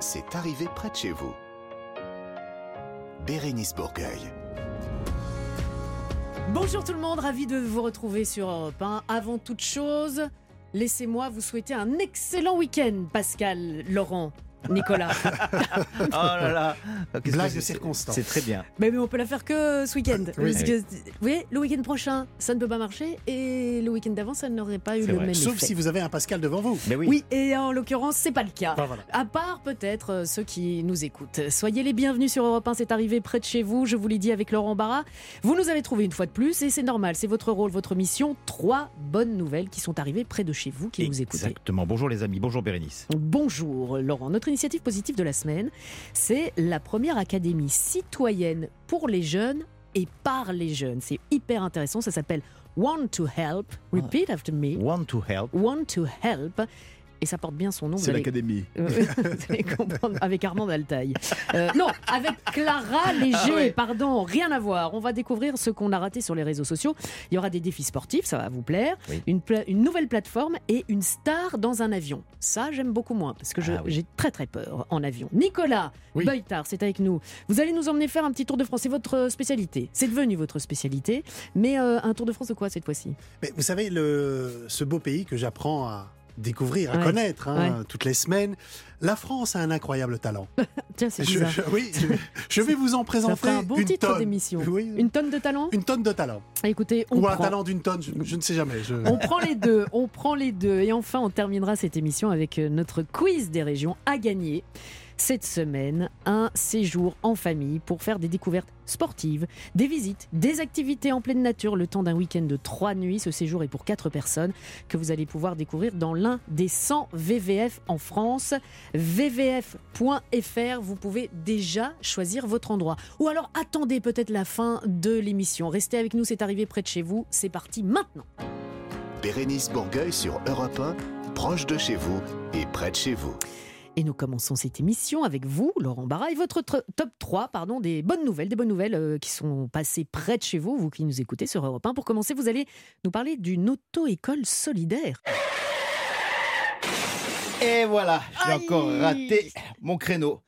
c'est arrivé près de chez vous. Bérénice Bourgueil. Bonjour tout le monde, ravi de vous retrouver sur Europe 1. Avant toute chose, laissez-moi vous souhaiter un excellent week-end, Pascal, Laurent. Nicolas. oh là là Qu'est-ce Blague que de c'est- circonstance. C'est très bien. mais, mais on peut la faire que ce week-end. Oui. Parce que, vous voyez, le week-end prochain, ça ne peut pas marcher. Et le week-end d'avant, ça n'aurait pas eu le vrai. même Sauf effet. si vous avez un Pascal devant vous. Mais oui. Oui, et en l'occurrence, c'est pas le cas. Bah, voilà. À part peut-être euh, ceux qui nous écoutent. Soyez les bienvenus sur Europe 1, c'est arrivé près de chez vous, je vous l'ai dit avec Laurent Barra. Vous nous avez trouvé une fois de plus et c'est normal, c'est votre rôle, votre mission. Trois bonnes nouvelles qui sont arrivées près de chez vous, qui nous écoutez. Exactement. Bonjour les amis, bonjour Bérénice. Bonjour Laurent, notre initiative positive de la semaine, c'est la première académie citoyenne pour les jeunes et par les jeunes. C'est hyper intéressant, ça s'appelle Want to Help. Repeat after me. Want to help. Want to Help. Et ça porte bien son nom. C'est l'académie. euh, vous allez comprendre, avec Armand Altaï. Euh, non, avec Clara Léger, Ah ouais. pardon, rien à voir. On va découvrir ce qu'on a raté sur les réseaux sociaux. Il y aura des défis sportifs, ça va vous plaire, Oui. une, pla- une nouvelle plateforme et une star dans un avion. Ça, j'aime beaucoup moins parce que Ah oui. j'ai très très peur en avion. Nicolas Oui. Beutard, c'est avec nous. Vous allez nous emmener faire un petit tour de France. C'est votre spécialité. C'est devenu votre spécialité. Mais euh, un tour de France de quoi cette fois-ci? Vous savez, le, ce beau pays que j'apprends à découvrir, à connaître hein, toutes les semaines, la France a un incroyable talent. Tiens, c'est Je, oui, je, je vais vous en Ça présenter ferait un bon une titre tonne. d'émission. Oui, Une tonne de talent une tonne de talent. Écoutez, on Ou un talent d'une tonne, je, ne sais jamais. On prend les deux, on prend les deux. Et enfin, on terminera cette émission avec euh, notre quiz des régions à gagner. Cette semaine, un séjour en famille pour faire des découvertes sportives, des visites, des activités en pleine nature, le temps d'un week-end de trois nuits. Ce séjour est pour quatre personnes que vous allez pouvoir découvrir dans l'un des 100 VVF en France. VVF.fr, vous pouvez déjà choisir votre endroit. Ou alors attendez peut-être la fin de l'émission. Restez avec nous, c'est arrivé près de chez vous. C'est parti maintenant. Bérénice Bourgueil sur Europe 1, proche de chez vous et près de chez vous. Et nous commençons cette émission avec vous, Laurent Barra, et votre tr- top 3 pardon, des bonnes nouvelles, des bonnes nouvelles euh, qui sont passées près de chez vous, vous qui nous écoutez sur Europe 1. Pour commencer, vous allez nous parler d'une auto-école solidaire. Et voilà, j'ai encore raté mon créneau.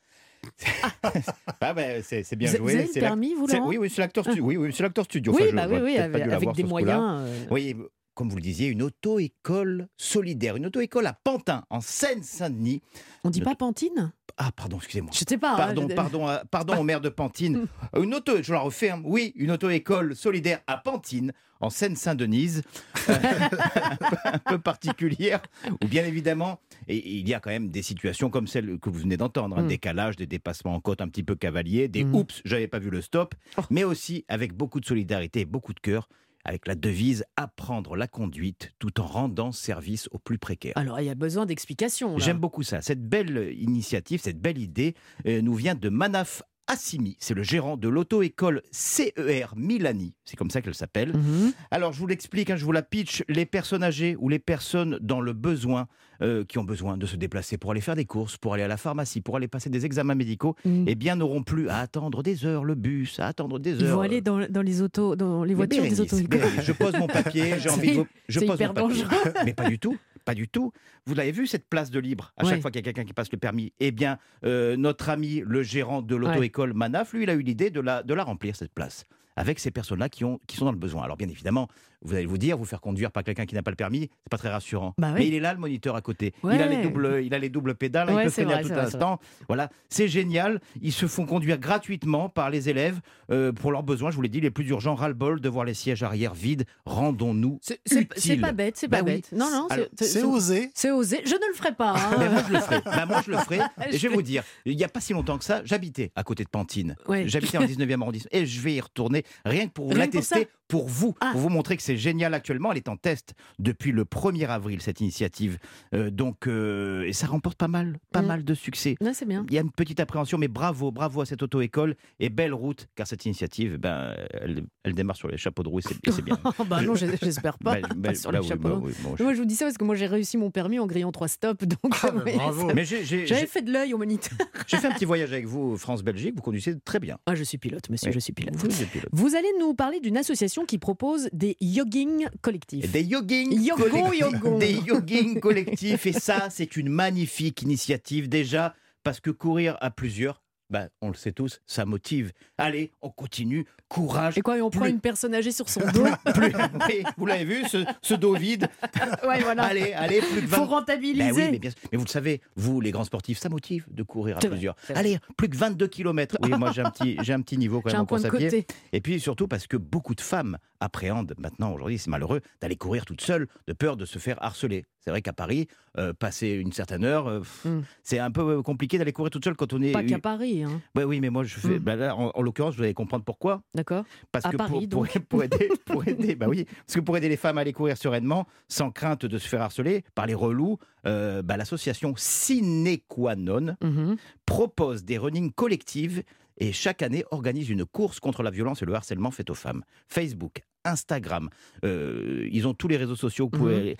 ah ben, c'est c'est bien vous, joué. vous avez le la- permis, vous, Laurent? Oui, oui, c'est l'acteur studio. Oui, oui, c'est l'acteur studio. Oui, Enfin, je bah oui, oui, avec, des moyens. euh, Oui, comme vous le disiez, une auto-école solidaire, une auto-école à Pantin, en Seine-Saint-Denis. On dit pas Pantine? Ah, pardon, excusez-moi. Je sais pas. hein, Pardon, pardon, à- pardon au maire de Pantine. Une auto, je la hein. oui, une auto-école solidaire à Pantine, en Seine-Saint-Denise, Euh, un peu particulière, où bien évidemment, et il y a quand même des situations comme celle que vous venez d'entendre, un Mm. décalage, des dépassements en côte un petit peu cavaliers, des Mm. oups, j'avais pas vu le stop, Oh. mais aussi avec beaucoup de solidarité et beaucoup de cœur, avec la devise apprendre la conduite tout en rendant service aux plus précaires. Alors, il y a besoin d'explications. J'aime beaucoup ça. Cette belle initiative, cette belle idée euh, nous vient de Manaf Assimi. C'est le gérant de l'auto-école CER Milani. C'est comme ça qu'elle s'appelle. Mhm. Alors, je vous l'explique, hein, je vous la pitch. Les personnes âgées ou les personnes dans le besoin, euh, qui ont besoin de se déplacer pour aller faire des courses, pour aller à la pharmacie, pour aller passer des examens médicaux, Mm. eh bien, n'auront plus à attendre des heures le bus, à attendre des Ils heures. vont aller dans, dans les autos, dans les voitures des Bérénice, auto Bérénice, je pose mon papier, j'ai envie de. Je c'est pose hyper mon papier. dangereux. Mais pas du tout, pas du tout. Vous l'avez vu, cette place de libre, à Ouais. chaque fois qu'il y a quelqu'un qui passe le permis Eh bien, euh, notre ami, le gérant de l'auto-école Manaf, lui, il a eu l'idée de la, de la remplir, cette place, avec ces personnes-là qui, ont, qui sont dans le besoin. Alors, bien évidemment, vous allez vous dire, vous faire conduire par quelqu'un qui n'a pas le permis, c'est pas très rassurant. Bah oui. Mais il est là, le moniteur à côté. Ouais. Il, a les doubles, il a les doubles pédales, hein, Ouais, il peut freiner à tout c'est vrai, instant. Voilà, c'est génial. Ils se font conduire gratuitement par les élèves euh, pour leurs besoins. Je vous l'ai dit, les plus urgents, ras-le-bol de voir les sièges arrière vides. Rendons-nous C'est- pas bête, c'est Bah pas oui. bête. Non, non, c'est- C'est osé. c'est osé. Je ne le ferai pas. hein. Mais moi, je le ferai. Bah, moi, je le ferai. Et je vais vous dire, il n'y a pas si longtemps que ça, j'habitais à côté de Pantine. Ouais. J'habitais en 19e arrondissement. Et je vais y retourner rien que pour vous l'attester, pour vous, Ah. pour vous montrer que c'est génial actuellement. Elle est en test depuis le 1er avril, cette initiative. Euh, donc, euh, et ça remporte pas mal, pas Mm. mal de succès. Non, c'est bien. Il y a une petite appréhension, mais bravo, bravo à cette auto-école et belle route, car cette initiative, ben, elle, elle démarre sur les chapeaux de roue et c'est bien. bah non, j'espère pas. Ben, Pas ben, sur bah les oui, chapeaux bah oui, bon, je- Moi, je vous dis ça parce que moi, j'ai réussi mon permis en grillant trois stops. Donc, Ah, bah, oui, bravo. Mais J'avais fait de l'œil au moniteur. j'ai fait un petit voyage avec vous, France-Belgique, vous conduisez très bien. Ah, je suis pilote, monsieur, je suis pilote. Vous pilote. Vous allez nous parler d'une association qui propose des yogging collectifs. Des yogging Yogon, collectifs. Des collectifs. Et ça, c'est une magnifique initiative déjà Parce que courir à plusieurs, bah, on le sait tous, ça motive. Allez, on continue, courage. Et quoi, et on prend une personne âgée sur son dos Plus- oui, vous l'avez vu, ce, ce dos vide. Ouais, voilà. Allez, allez, plus de 20 Faut rentabiliser. Ben oui, mais, bien sûr. mais vous le savez, vous, les grands sportifs, ça motive de courir à plusieurs. Allez, plus que 22 km. Oui, moi j'ai un petit, j'ai un petit niveau quand J'ai même en course à pied. Et puis surtout parce que beaucoup de femmes appréhendent maintenant, aujourd'hui, c'est malheureux, d'aller courir toute seule, de peur de se faire harceler. C'est vrai qu'à Paris, euh, passer une certaine heure, euh, Mm. c'est un peu euh, compliqué d'aller courir toute seule quand on est. Pas qu'à Paris, hein. Ouais, oui, mais moi je fais. Mm. là, en, en l'occurrence, vous allez comprendre pourquoi. D'accord Parce À que Paris, pour, pour- pour aider, pour aider, bah oui, parce que pour aider les femmes à aller courir sereinement, sans crainte de se faire harceler par les relous, euh, bah, l'association Sine Qua Non Mhm. propose des running collectives et chaque année organise une course contre la violence et le harcèlement fait aux femmes. Facebook, Instagram, euh, ils ont tous les réseaux sociaux. Vous pouvez Mhm.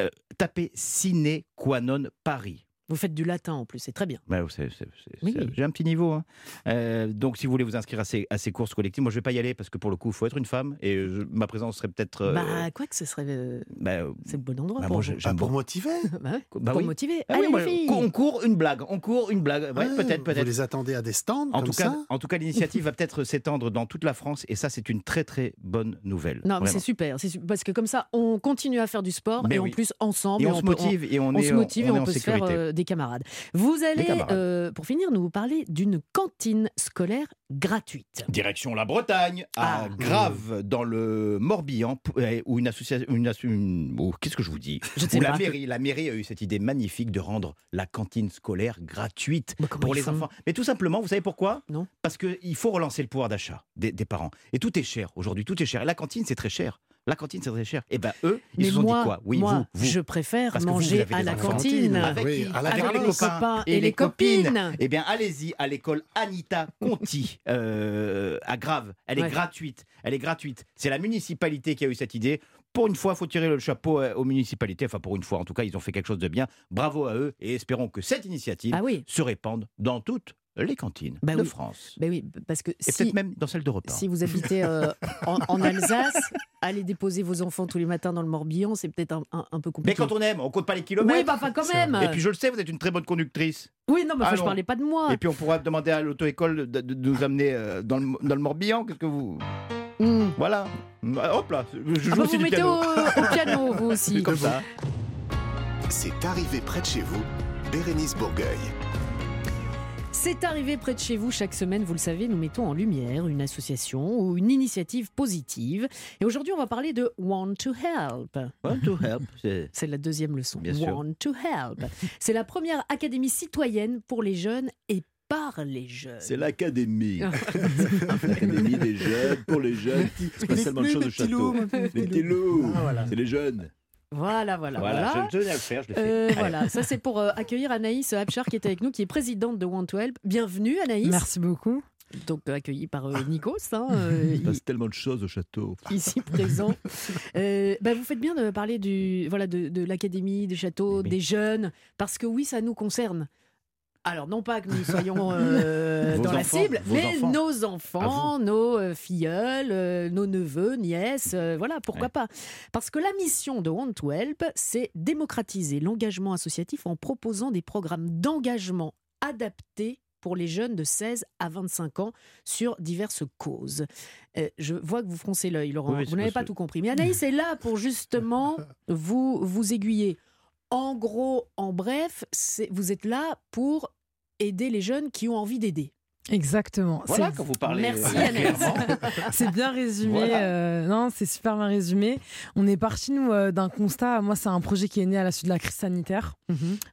euh, taper Sine Qua Non Paris. Vous faites du latin en plus, c'est très bien. Bah, c'est- c'est- c'est- Oui. c'est- J'ai un petit niveau. hein. Euh, donc, si vous voulez vous inscrire à ces, à ces courses collectives, moi je vais pas y aller parce que pour le coup, il faut être une femme et je- ma présence serait peut-être. euh, Bah, quoi que ce serait. euh, bah, euh, c'est le bon endroit bah, pour moi, j'aime Ah, pour motiver Bah ouais, Bah pour oui. motiver. Ah oui, Allez, moi, les filles on court une blague, on court une blague. Ouais, Ouais, peut-être, Vous peut-être. les attendez à des stands En comme tout, cas, ça en tout cas, l'initiative va peut-être s'étendre dans toute la France et ça, c'est une très très bonne nouvelle. Non, mais c'est super, c'est su- parce que comme ça, on continue à faire du sport Mais et oui. en plus ensemble, Et on, se motive et on, on est, se motive et on peut se faire sécurité. Des camarades. Vous allez, camarades. euh, pour finir, nous parler d'une cantine scolaire gratuite. Direction la Bretagne, à Ah. Grave, dans le Morbihan, euh, où une association. Une, oh, Qu'est-ce que je vous dis Je Où la mairie, la mairie a eu cette idée magnifique de rendre la cantine scolaire gratuite comment pour les enfants. Mais tout simplement, vous savez pourquoi? Non. Parce qu'il faut relancer le pouvoir d'achat des, des parents. Et tout est cher aujourd'hui, tout est cher. Et la cantine, c'est très cher. La cantine, c'est très cher. Et ben eux, ils Mais se sont moi, dit quoi? Oui, moi, vous, vous. je préfère Parce que vous, vous manger à la cantine. Avec Oui, qui? à la Avec Avec les copains et les copines. Eh bien, allez-y à l'école Anita Conti euh, à Grave. Elle est Ouais. gratuite. Elle est gratuite. C'est la municipalité qui a eu cette idée. Pour une fois, il faut tirer le chapeau euh, aux municipalités. Enfin, pour une fois, en tout cas, ils ont fait quelque chose de bien. Bravo à eux et espérons que cette initiative Ah oui, se répande dans toutes les cantines Bah de oui. France. ben oui, parce que Et si, peut-être même dans celle de repas. si vous habitez euh, en, en Alsace, aller déposer vos enfants tous les matins dans le Morbihan, c'est peut-être un, un- un peu Mais compliqué. quand on aime, on compte pas les kilomètres. Oui, bah enfin quand même. Et puis je le sais, vous êtes une très bonne conductrice. Oui, non, mais enfin, je parlais pas de moi. Et puis on pourra demander à l'auto-école de, de- de nous amener euh, dans le, dans le Morbihan. Qu'est-ce que vous. Hmm. Voilà. Ah, Hop là, je joue Ah bah, aussi vous du mettez piano. au, au piano, vous aussi. Comme ça. C'est arrivé près de chez vous, Bérénice Bourgueil. C'est arrivé près de chez vous chaque semaine, vous le savez, nous mettons en lumière une association ou une initiative positive. Et aujourd'hui, on va parler de Want to Help. Want to help, c'est- C'est la deuxième leçon. Bien sûr. Want to Help. C'est la première académie citoyenne pour les jeunes et par les jeunes. C'est l'académie. l'académie des jeunes, pour les jeunes. C'est pas seulement le chose château. Les petits loups, Ah, voilà. c'est les jeunes. Voilà, voilà, voilà. Voilà, je, tenais à le faire, je l'ai fait. Euh, voilà, ça c'est pour euh, accueillir Anaïs Abchar qui est avec nous, qui est présidente de Want to Help. Bienvenue Anaïs. Merci beaucoup. Donc euh, accueillie par euh, Nikos, hein, euh, Il se passe tellement de choses au château. ici présent. Euh, bah, vous faites bien de parler du, voilà, de, de l'académie, des châteaux, Oui. des jeunes, parce que oui, ça nous concerne. Alors, non pas que nous soyons euh, dans la cible, mais enfants. nos enfants, nos euh, filleuls, euh, nos neveux, nièces, euh, voilà, pourquoi Ouais. pas. Parce que la mission de Want to Help, c'est démocratiser l'engagement associatif en proposant des programmes d'engagement adaptés pour les jeunes de 16 à 25 ans sur diverses causes. Euh, je vois que vous froncez l'œil, Laurent. Oui, vous n'avez pas que- tout compris. Mais Anaïs est là pour justement vous, vous aiguiller. En gros, en bref, vous êtes là pour aider les jeunes qui ont envie d'aider. Exactement. Voilà, C'est- quand vous parlez Merci, euh. C'est bien résumé. Voilà. euh, non, c'est super bien résumé. On est parti, nous, euh, d'un constat. Moi, c'est un projet qui est né à la suite de la crise sanitaire.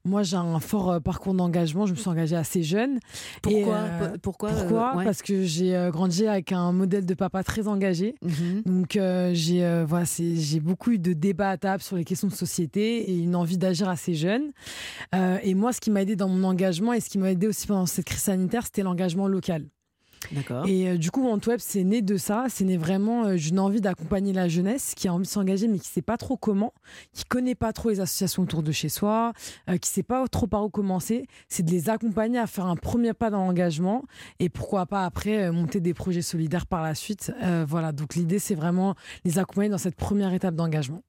Moi, j'ai un fort euh, parcours d'engagement. Je me suis engagée assez jeune. Pourquoi Et, euh, Pourquoi, euh, Pourquoi ouais. Parce que j'ai euh, grandi avec un modèle de papa très engagé. Mhm. Donc, euh, j'ai euh, voilà, j'ai beaucoup eu de débats à table sur les questions de société et une envie d'agir assez jeune. Euh, et moi, ce qui m'a aidé dans mon engagement et ce qui m'a aidé aussi pendant cette crise sanitaire, c'était l'engagement local. D'accord. Et euh, du coup, OneWeb, c'est né de ça. C'est né vraiment euh, d'une envie d'accompagner la jeunesse qui a envie de s'engager, mais qui sait pas trop comment, qui connaît pas trop les associations autour de chez soi, euh, qui sait pas trop par où commencer. C'est de les accompagner à faire un premier pas dans l'engagement et pourquoi pas après euh, monter des projets solidaires par la suite. Euh, voilà. Donc l'idée, c'est vraiment les accompagner dans cette première étape d'engagement.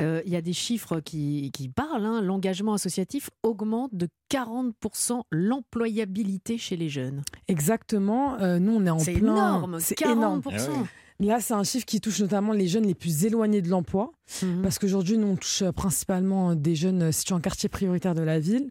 Euh, Il y a des chiffres qui, qui parlent. hein. L'engagement associatif augmente de 40% l'employabilité chez les jeunes. Exactement. Euh, nous, on est en C'est plein. énorme, C'est 40%. énorme. Ah ouais. Là, c'est un chiffre qui touche notamment les jeunes les plus éloignés de l'emploi. Mhm. Parce qu'aujourd'hui, nous, on touche principalement des jeunes situés en quartier prioritaire de la ville.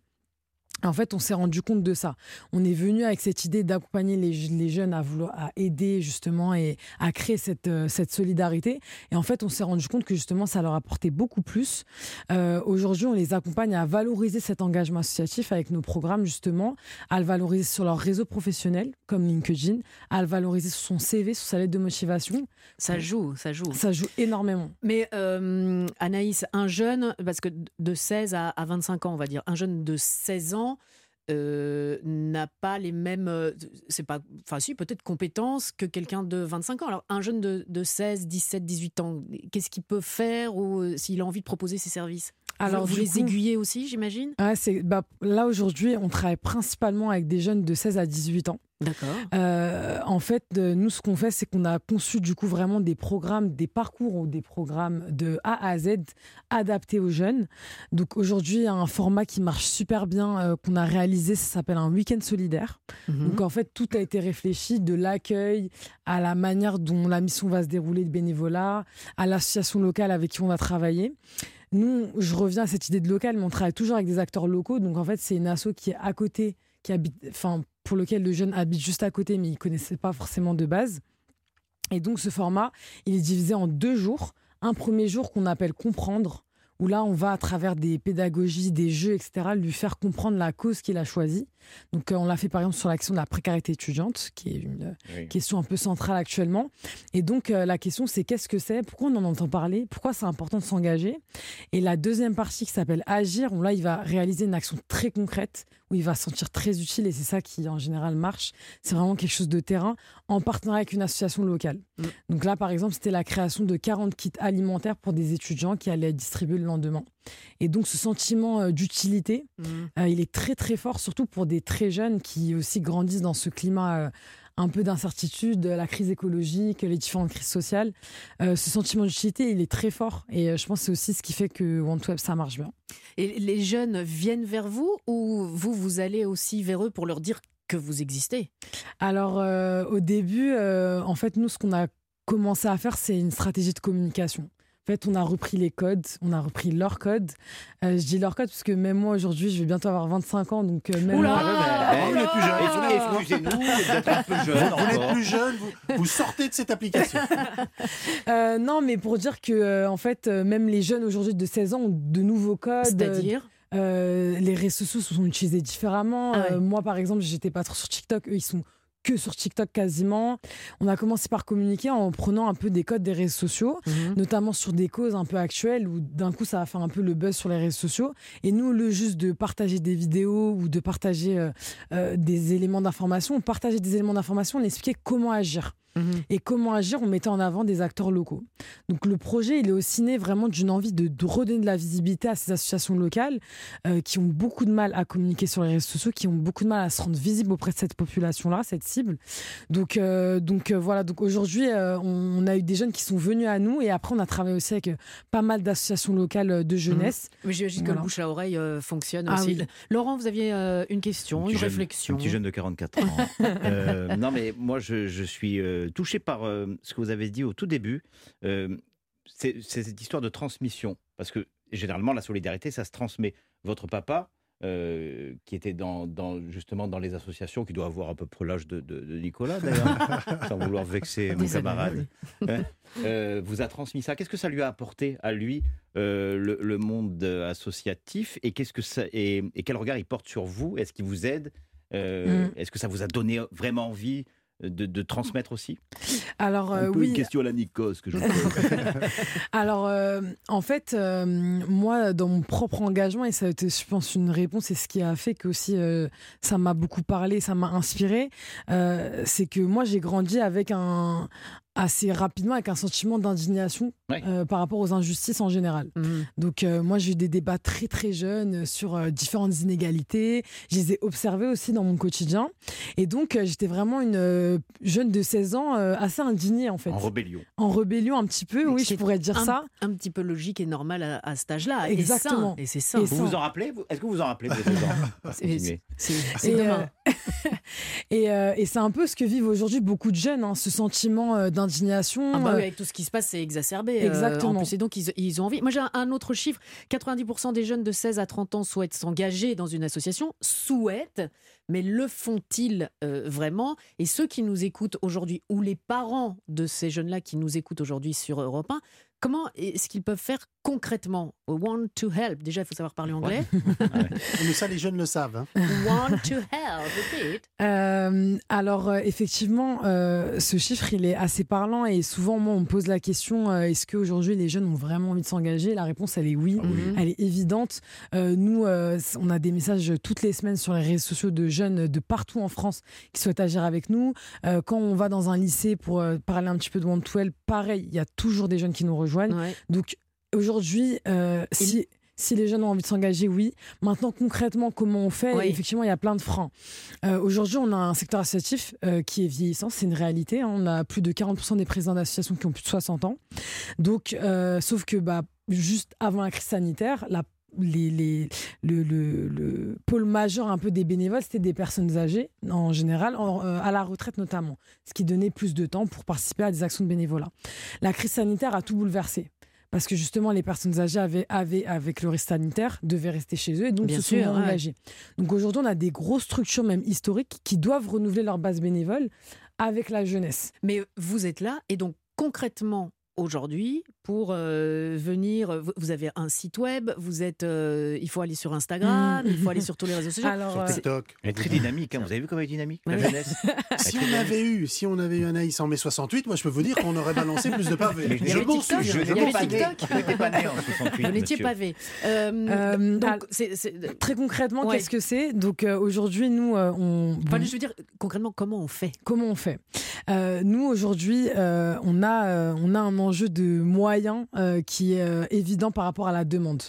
En fait, on s'est rendu compte de ça. On est venu avec cette idée d'accompagner les, les jeunes à vouloir à aider justement et à créer cette, euh, cette solidarité. Et en fait, on s'est rendu compte que justement, ça leur apportait beaucoup plus. Euh, Aujourd'hui, on les accompagne à valoriser cet engagement associatif avec nos programmes justement, à le valoriser sur leur réseau professionnel comme LinkedIn, à le valoriser sur son CV, sur sa lettre de motivation. Ça joue, ça joue. Ça joue énormément. Mais euh, Anaïs, un jeune, parce que de 16 à, à 25 ans, on va dire, un jeune de 16 ans euh, n'a pas les mêmes, euh, c'est pas, enfin si, peut-être compétences que quelqu'un de 25 ans. Alors un jeune de, de 16, 17, 18 ans, qu'est-ce qu'il peut faire ou euh, s'il a envie de proposer ses services? Alors, vous, les coup- aiguillez aussi, j'imagine? C'est, bah, là, aujourd'hui, on travaille principalement avec des jeunes de 16 à 18 ans. D'accord. Euh, en fait, euh, nous, ce qu'on fait, c'est qu'on a conçu du coup vraiment des programmes, des parcours ou des programmes de A à Z adaptés aux jeunes. Donc aujourd'hui, il y a un format qui marche super bien euh, qu'on a réalisé, ça s'appelle un week-end solidaire. Mhm. Donc en fait, tout a été réfléchi de l'accueil à la manière dont la mission va se dérouler de bénévolat, à l'association locale avec qui on va travailler. Nous, je reviens à cette idée de local, mais on travaille toujours avec des acteurs locaux. Donc en fait, c'est une asso qui est à côté, qui habite, enfin pour lequel le jeune habite juste à côté, mais il connaissait pas forcément de base. Et donc ce format, il est divisé en deux jours. Un premier jour qu'on appelle comprendre, où là on va à travers des pédagogies, des jeux, etc., lui faire comprendre la cause qu'il a choisie. Donc euh, on l'a fait par exemple sur la question de la précarité étudiante, qui est une euh, Oui. question un peu centrale actuellement. Et donc euh, la question c'est qu'est-ce que c'est, pourquoi on en entend parler, pourquoi c'est important de s'engager? Et la deuxième partie qui s'appelle agir, où là il va réaliser une action très concrète, où il va se sentir très utile et c'est ça qui en général marche. C'est vraiment quelque chose de terrain en partenariat avec une association locale. Mm. Donc là par exemple c'était la création de 40 kits alimentaires pour des étudiants qui allaient être distribués le lendemain. Et donc ce sentiment euh, d'utilité, Mhm. euh, il est très très fort, surtout pour des très jeunes qui aussi grandissent dans ce climat euh, un peu d'incertitude, la crise écologique, les différentes crises sociales. Euh, ce sentiment d'utilité, il est très fort. Et euh, je pense que c'est aussi ce qui fait que OneWeb, ça marche bien. Et les jeunes viennent vers vous ou vous, vous allez aussi vers eux pour leur dire que vous existez? Alors euh, au début, euh, en fait, nous, ce qu'on a commencé à faire, c'est une stratégie de communication. En fait, on a repris les codes, on a repris leurs codes. Euh, je dis leurs codes parce que même moi, aujourd'hui, je vais bientôt avoir 25 ans. Donc, euh, même Oula moi- Ah, vous n'êtes plus jeune. Excuse- Excusez-nous, vous êtes un peu jeune Vous n'êtes plus jeune, vous, vous sortez de cette application. Euh, non, mais pour dire que, euh, en fait, euh, même les jeunes aujourd'hui de 16 ans ont de nouveaux codes. C'est-à-dire Euh, les réseaux sociaux sont utilisés différemment. Ah ouais. Euh, moi, par exemple, j'étais pas trop sur TikTok. Eux, ils sont que sur TikTok quasiment. On a commencé par communiquer en prenant un peu des codes des réseaux sociaux, Mhm. notamment sur des causes un peu actuelles où d'un coup ça va faire un peu le buzz sur les réseaux sociaux. Et nous, le juste de partager des vidéos ou de partager euh, euh, des éléments d'information, on partageait des éléments d'information, on expliquait comment agir Mhm. et comment agir en mettant en avant des acteurs locaux. Donc le projet, il est aussi né vraiment d'une envie de, de redonner de la visibilité à ces associations locales euh, qui ont beaucoup de mal à communiquer sur les réseaux sociaux, qui ont beaucoup de mal à se rendre visibles auprès de cette population-là, cette cible. Donc, euh, donc euh, voilà, donc aujourd'hui, euh, on, on a eu des jeunes qui sont venus à nous et après on a travaillé aussi avec pas mal d'associations locales de jeunesse. Mais j'imagine que le bouche à oreille euh, fonctionne Ah aussi. oui. Laurent, vous aviez euh, une question, Un une jeune- réflexion. Un petit jeune de 44 ans. Euh, non, mais moi, je, je suis euh, touché par euh, ce que vous avez dit au tout début. Euh, c'est cette histoire de transmission. Parce que généralement, la solidarité, ça se transmet. Votre papa, euh, qui était dans, dans- justement dans les associations, qui doit avoir à peu près l'âge de, de- de Nicolas, d'ailleurs, sans vouloir vexer mon camarade, hein, euh, vous a transmis ça. Qu'est-ce que ça lui a apporté à lui, euh, le, le monde associatif? Et, qu'est-ce que ça, et, et quel regard il porte sur vous? Est-ce qu'il vous aide? Mm. Est-ce que ça vous a donné vraiment envie de, de transmettre aussi Alors euh, Un peu oui, une question à la Nikos que je pose. Alors, euh, en fait, euh, moi, dans mon propre engagement, et ça a été, je pense, une réponse, et ce qui a fait que aussi euh, ça m'a beaucoup parlé, ça m'a inspiré, euh, c'est que moi, j'ai grandi avec un, assez rapidement avec un sentiment d'indignation Ouais. euh, par rapport aux injustices en général. Mhm. Donc euh, moi j'ai eu des débats très très jeunes sur euh, différentes inégalités. Je les ai observés aussi dans mon quotidien. Et donc euh, j'étais vraiment une euh, jeune de 16 ans euh, assez indignée en fait. En rébellion. En rébellion un petit peu, oui je pourrais dire un, ça. un petit peu logique et normal à, à cet âge-là. Exactement. Et c'est ça. Et Et c'est ça. ça. Vous vous en rappelez Est-ce que vous vous en rappelez C'est- demain. Euh, et, euh, et c'est un peu ce que vivent aujourd'hui beaucoup de jeunes, hein, ce sentiment euh, d'indignation. Ah bah euh, oui, avec tout ce qui se passe, c'est exacerbé. euh, Exactement. en plus, et donc, ils, ils ont envie. Moi, j'ai un, un autre chiffre. 90% des jeunes de 16 à 30 ans souhaitent s'engager dans une association. Souhaitent, mais le font-ils euh, vraiment? Et ceux qui nous écoutent aujourd'hui, ou les parents de ces jeunes-là qui nous écoutent aujourd'hui sur Europe 1, comment est-ce qu'ils peuvent faire concrètement? Want to help. Déjà, il faut savoir parler anglais. Mais ça, les jeunes le savent. hein. Want to help. Repeat. Euh, alors euh, effectivement, euh, ce chiffre il est assez parlant et souvent moi on me pose la question euh, est-ce qu'aujourd'hui les jeunes ont vraiment envie de s'engager? La réponse elle est oui, Mhm. elle est évidente. Euh, nous euh, on a des messages toutes les semaines sur les réseaux sociaux de jeunes de partout en France qui souhaitent agir avec nous. Euh, quand on va dans un lycée pour euh, parler un petit peu de One to Help, pareil, il y a toujours des jeunes qui nous rejoignent. Ouais. Donc aujourd'hui, euh, si, si les jeunes ont envie de s'engager, oui. Maintenant, concrètement, comment on fait? Oui. Effectivement, il y a plein de freins. Euh, aujourd'hui, on a un secteur associatif euh, qui est vieillissant, c'est une réalité. hein. On a plus de 40% des présidents d'associations qui ont plus de 60 ans. Donc, euh, sauf que bah, juste avant la crise sanitaire, la les, les- le, le- le pôle majeur un peu des bénévoles, c'était des personnes âgées en général, en- euh, à la retraite notamment, ce qui donnait plus de temps pour participer à des actions de bénévolat. La crise sanitaire a tout bouleversé. Parce que justement, les personnes âgées avaient, avaient, avec le risque sanitaire, devaient rester chez eux et donc Bien se sont ouais. engagés. Donc aujourd'hui, on a des grosses structures, même historiques, qui doivent renouveler leur base bénévole avec la jeunesse. Mais vous êtes là et donc concrètement aujourd'hui pour euh, venir vous- avez un site web vous êtes euh, il faut aller sur Instagram Mm. il faut aller sur tous les réseaux sociaux Alors, Sur euh, TikTok. Elle est très dynamique, hein. vous avez vu comment elle est dynamique, la jeunesse Si on avait eu, si on avait eu Anaïs en mai 68, moi je peux vous dire qu'on aurait balancé plus de pavés. Mais je m'en souviens. il y Je n'étais pas né, pas né en 68. vous n'étiez pas Euh, Euh, donc Très concrètement, Ouais. qu'est-ce que c'est? Donc euh, aujourd'hui, nous, euh, on, enfin, bon, je veux dire concrètement comment on fait? Comment on fait? Euh, Nous aujourd'hui, euh, on a euh, on a un enjeu de moyens euh, qui est euh, évident par rapport à la demande.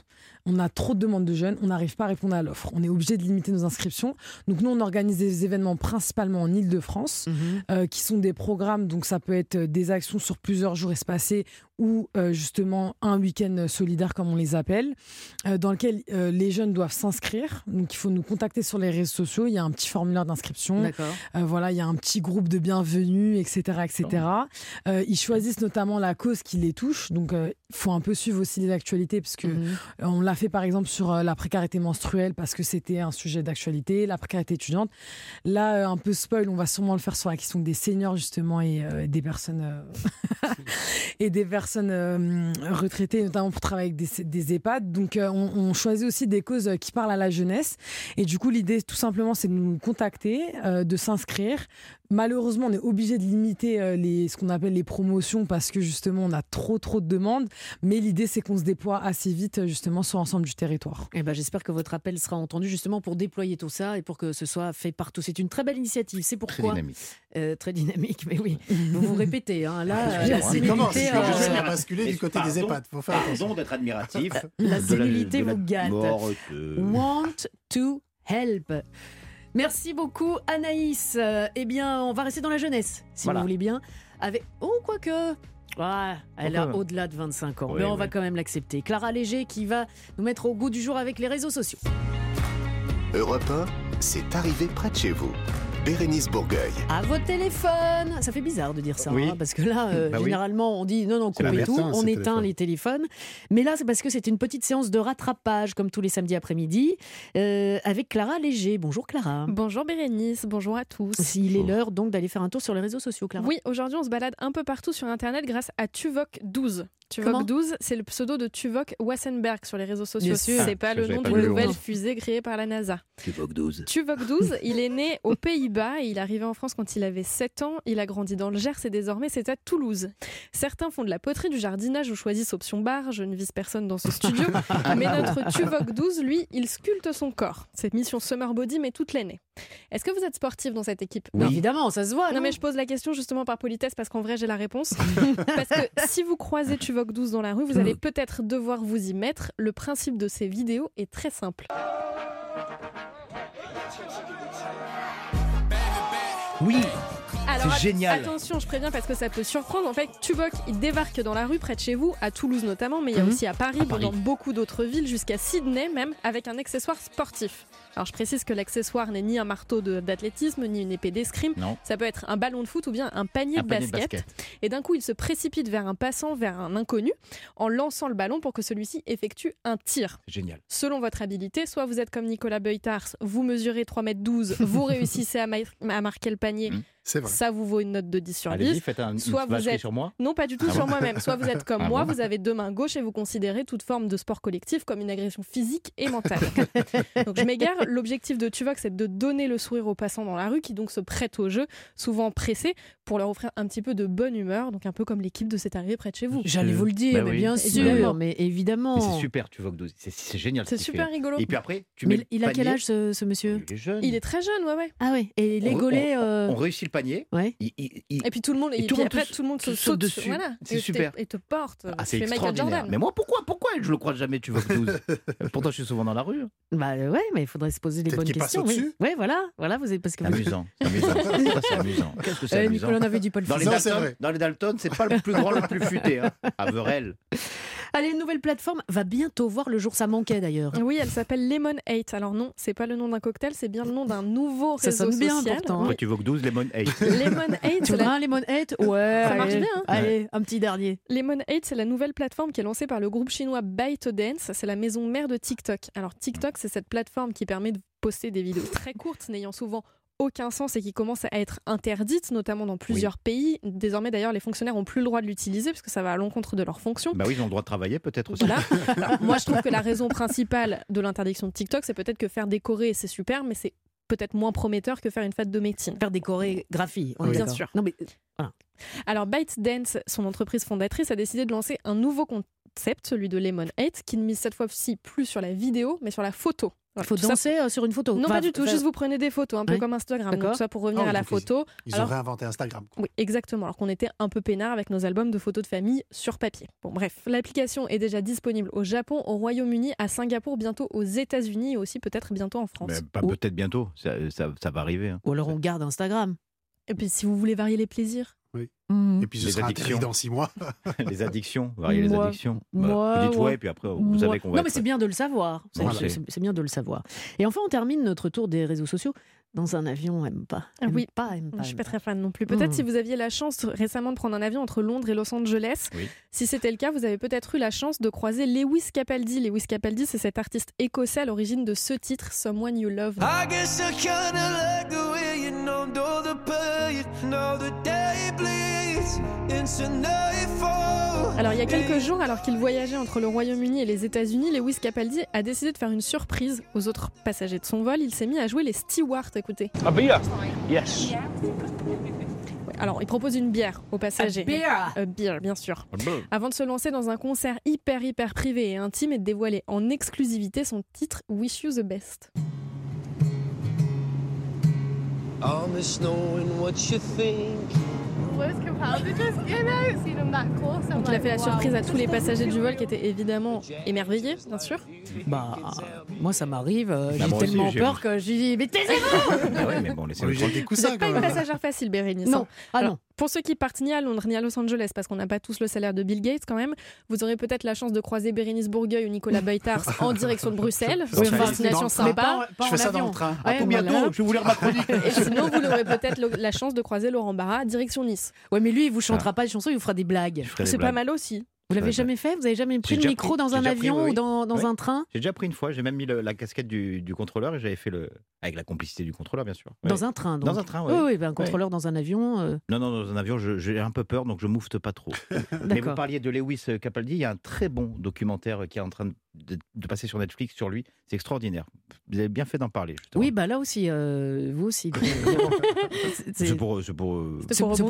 On a trop de demandes de jeunes, on n'arrive pas à répondre à l'offre. On est obligé de limiter nos inscriptions. Donc nous, on organise des événements principalement en Île-de-France. euh, qui sont des programmes, donc ça peut être des actions sur plusieurs jours espacés ou euh, justement un week-end solidaire comme on les appelle, euh, dans lequel euh, les jeunes doivent s'inscrire. Donc il faut nous contacter sur les réseaux sociaux, il y a un petit formulaire d'inscription, d'accord Euh, voilà, il y a un petit groupe de bienvenue, etc. etc. Euh, ils choisissent notamment la cause qui les touche, donc euh, il faut un peu suivre aussi les actualités, parce que Mhm. On l'a fait par exemple sur euh, la précarité menstruelle parce que c'était un sujet d'actualité, la précarité étudiante. Là, euh, un peu spoil, on va sûrement le faire sur la question des seniors justement et euh, des personnes euh, et des personnes euh, retraitées, notamment pour travailler avec des, EHPAD. Donc, euh, on, on choisit aussi des causes qui parlent à la jeunesse. Et du coup, l'idée, tout simplement, c'est de nous contacter, euh, de s'inscrire. Malheureusement, on est obligé de limiter euh, les, ce qu'on appelle les promotions parce que justement, on a trop trop de demandes. Mais l'idée, c'est qu'on se déploie assez vite justement sur l'ensemble du territoire. Eh ben, J'espère que votre appel sera entendu justement pour déployer tout ça et pour que ce soit fait partout. C'est une très belle initiative. C'est Très pourquoi dynamique. Euh, très dynamique, mais oui. Vous vous répétez. Hein. Là, Ah, euh, la sénilité, jeunes euh, basculer du côté des EHPAD. Faut faire attention. D'être admiratif. la sénilité vous gâte. morte. Want to help. Merci beaucoup Anaïs. Euh, eh bien, on va rester dans la jeunesse, si Voilà. vous voulez bien. Avec oh quoique. Ouais, elle a au-delà de 25 ans, Oui, mais on oui. va quand même l'accepter. Clara Léger qui va nous mettre au goût du jour avec les réseaux sociaux. Europe 1, c'est arrivé près de chez vous. Bérénice Bourgueil. À vos téléphones Ça fait bizarre de dire ça, Oui. hein, parce que là, euh, Bah oui. généralement, on dit non, non, coupez tout, on éteint téléphones. les téléphones. Mais là, c'est parce que c'est une petite séance de rattrapage, comme tous les samedis après-midi, euh, avec Clara Léger. Bonjour Clara. Bonjour Bérénice, bonjour à tous. Il est l'heure donc d'aller faire un tour sur les réseaux sociaux, Clara. Oui, aujourd'hui on se balade un peu partout sur Internet grâce à Tuvok12. Comment Tuvok12, c'est le pseudo de Tuvok Wassenberg sur les réseaux sociaux. C'est pas le nom d'une nouvelle fusée créée par la NASA. Tu évoques 12. Tuvok12, il est né aux Pays-Bas et il est arrivé en France quand il avait 7 ans. Il a grandi dans le Gers et désormais c'est à Toulouse. Certains font de la poterie, du jardinage ou choisissent option bar. Je ne vise personne dans ce studio. mais notre Tuvok12, lui, il sculpte son corps. Cette mission Summer Body met toute l'année. Est-ce que vous êtes sportif dans cette équipe? Non, Évidemment, ça se voit. Non, mais je pose la question justement par politesse parce qu'en vrai j'ai la réponse. parce que si vous croisez Tuvok 12 dans la rue, vous allez peut-être devoir vous y mettre. Le principe de ces vidéos est très simple. Oui, Alors, C'est génial. Attention, je préviens parce que ça peut surprendre. En fait, Tuvok, il débarque dans la rue près de chez vous, à Toulouse notamment, mais il y a Mhm. aussi à Paris, À Paris. dans beaucoup d'autres villes, jusqu'à Sydney même, avec un accessoire sportif. Alors je précise que l'accessoire n'est ni un marteau de- d'athlétisme, ni une épée d'escrime. non. Ça peut être un ballon de foot ou bien un panier, Un de, panier de basket. basket. Et d'un coup, il se précipite vers un passant, vers un inconnu, en lançant le ballon pour que celui-ci effectue un tir. Génial. Selon votre habilité, soit vous êtes comme Nicolas Beutars, vous mesurez 3m12, vous réussissez à, ma- à marquer le panier, Mm. C'est vrai. ça vous vaut une note de 10 sur 10. Allez-y, faites un, Soit vous êtes- sur moi. Non, pas du tout Ah sur bon moi-même. Soit vous êtes comme Ah moi, bon vous avez deux mains gauches et vous considérez toute forme de sport collectif comme une agression physique et mentale. donc je m'égare. L'objectif de Tuvok, c'est de donner le sourire aux passants dans la rue qui donc se prêtent au jeu, souvent pressés, pour leur offrir un petit peu de bonne humeur, donc un peu comme l'équipe de cette arrivée près de chez vous. J'allais vous le dire, Bah mais oui. bien Évidemment. sûr, mais évidemment. Mais c'est super, tu vois, c'est c'est génial. ce C'est super fait. rigolo. Et puis après, tu Mais il le a quel âge ce, ce monsieur? Il est jeune. Il est très jeune, ouais, ouais. Ah ouais, et les On- gaulets. euh, On réussit le panier. Ouais. Il, il- il- Et puis tout le monde, Et et, tout puis après tout le monde se te saute dessus. Voilà, C'est et super. te- Et te porte. Ah, c'est extraordinaire. Jordan. Mais moi, pourquoi Pourquoi je le croise jamais, tu vois, 12 Pourtant, je suis souvent dans la rue. Bah ouais, mais il faudrait se poser les bonnes passe questions. Oui. voilà, voilà, vous êtes parce que vous- amusant. C'est amusant. C'est amusant. Qu'est-ce que c'est Euh, amusant Nicolas dit le dans les, Dalton, dans les Dalton, c'est pas le plus grand, le plus futé. Hein. Averell. Allez, une nouvelle plateforme va bientôt voir le jour. Ça manquait d'ailleurs. Oui, elle s'appelle Lemon 8. Alors non, c'est pas le nom d'un cocktail, c'est bien le nom d'un nouveau Ça réseau sonne bien, social. pourtant. Oui. Après, tu évoques 12, Lemon 8. Lemon 8, Tu c'est voudrais la... un lemon head Ouais, Ça marche allez, bien, hein. Allez, un petit dernier. Lemon 8, c'est la nouvelle plateforme qui est lancée par le groupe chinois ByteDance. C'est la maison mère de TikTok. Alors TikTok, c'est cette plateforme qui permet de poster des vidéos très courtes, n'ayant souvent aucun sens et qui commence à être interdite, notamment dans plusieurs pays. Désormais, d'ailleurs, les fonctionnaires ont plus le droit de l'utiliser parce que ça va à l'encontre de leurs fonctions. Bah oui, ils ont le droit de travailler peut-être aussi. Voilà. Moi, je trouve que la raison principale de l'interdiction de TikTok, c'est peut-être que faire décorer, c'est super, mais c'est peut-être moins prometteur que faire une fête de médecine. Faire des chorégraphies. on est Oui. Bien sûr. Non, mais Alors ByteDance, son entreprise fondatrice, a décidé de lancer un nouveau concept, celui de Lemon 8, qui ne mise cette fois-ci plus sur la vidéo, mais sur la photo. Il faut ça- danser euh, sur une photo. Non, Enfin, pas du tout, juste vous prenez des photos, un peu Ouais. comme Instagram. Donc, ça pour revenir à la ils- photo. Ils Alors- ont réinventé Instagram. quoi. Oui, exactement. Alors qu'on était un peu peinard avec nos albums de photos de famille sur papier. Bon, bref, l'application est déjà disponible au Japon, au Royaume-Uni, à Singapour, bientôt aux États-Unis et aussi peut-être bientôt en France. Mais pas Ou- peut-être bientôt. Ça, ça- ça va arriver. hein. Ou alors on garde Instagram. Et puis si vous voulez varier les plaisirs. Mhm. Et puis ce Les sera addictions. dans six mois. les addictions, varier les Moi- addictions. moi, Bah, vous dites ouais. ouais, puis après, vous Moi- savez qu'on va Non, mais c'est bien de le savoir. C'est- Voilà. C'est c'est bien de le savoir. Et enfin, on termine notre tour des réseaux sociaux dans un avion. Aime pas. Aime oui. pas, aime pas. Je suis pas très fan non plus. Peut-être Mhm. si vous aviez la chance récemment de prendre un avion entre Londres et Los Angeles. Oui. Si c'était le cas, vous avez peut-être eu la chance de croiser Lewis Capaldi. Lewis Capaldi, c'est cet artiste écossais à l'origine de ce titre, Someone You Love. I guess I Alors il y a quelques jours, alors qu'il voyageait entre le Royaume-Uni et les États-Unis, Lewis Capaldi a décidé de faire une surprise aux autres passagers de son vol. Il s'est mis à jouer les stewards. Écoutez. A beer? Yes. Alors il propose une bière aux passagers. Euh, bière, bien sûr. Avant de se lancer dans un concert hyper hyper privé et intime et de dévoiler en exclusivité son titre Wish You the Best. I miss knowing what you think. Donc il a fait la surprise à tous les passagers du vol qui étaient évidemment émerveillés, bien sûr. Bah, moi, ça m'arrive. euh, Bah, j'ai aussi, tellement j'ai- peur que je dis Mais taisez-vous Ah ouais, mais bon, laissez-le J'ai tranquille. des Vous coussins n'êtes pas une passagère facile, Bérénice. Non. hein. Ah Alors, non. Pour ceux qui partent ni à Londres ni à Los Angeles, parce qu'on n'a pas tous le salaire de Bill Gates quand même, vous aurez peut-être la chance de croiser Bérénice Bourgueil ou Nicolas Beutars en direction de Bruxelles. C'est une destination sympa. pas, pas Je en fais ça dans le train. Ouais, À combien voilà. Je vais vous lire ma chronique. Et sinon, vous aurez peut-être la chance de croiser Laurent Barra, direction Nice. Ouais, mais lui, il vous chantera pas des chansons, il vous fera des blagues. C'est pas mal aussi. Vous l'avez jamais fait? Vous avez jamais pris le micro pris- dans un pris, avion oui, ou dans, dans Oui. un train? J'ai déjà pris une fois, j'ai même mis le- la casquette du, du contrôleur et j'avais fait le. avec la complicité du contrôleur, bien sûr. Dans un train, donc? Dans un train. Oui, oui, ben, un contrôleur dans un avion. euh, Non, non, dans un avion, j'ai un peu peur, donc je moufte pas trop. Mais vous parliez de Lewis Capaldi, il y a un très bon documentaire qui est en train de, de- de passer sur Netflix sur lui. C'est extraordinaire. Vous avez bien fait d'en parler. justement. Oui, bah là aussi, euh, vous aussi. C'est- c'est pour. C'est pour, euh, pour c'est pour pour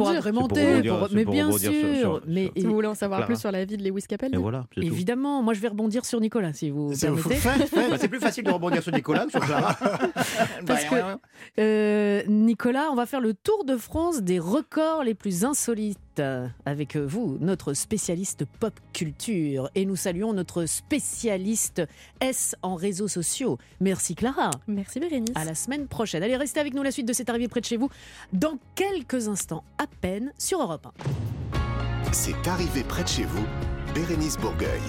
pour- mais bien sur- sûr. sur- mais Si vous voulez en savoir Clara. plus sur la vie? Dit de Lewis Capaldi. Et voilà. Évidemment, moi je vais rebondir sur Nicolas si vous C'est- permettez. Bah, c'est plus facile de rebondir sur Nicolas que sur Clara. Parce que- Euh, Nicolas, on va faire le tour de France des records les plus insolites avec vous, notre spécialiste pop culture. Et nous saluons notre spécialiste S en réseaux sociaux. Merci Clara. Merci Bérénice. À la semaine prochaine. Allez, restez avec nous la suite de cette arrivée près de chez vous dans quelques instants à peine sur Europe 1. C'est arrivé près de chez vous, Bérénice Bourgueil.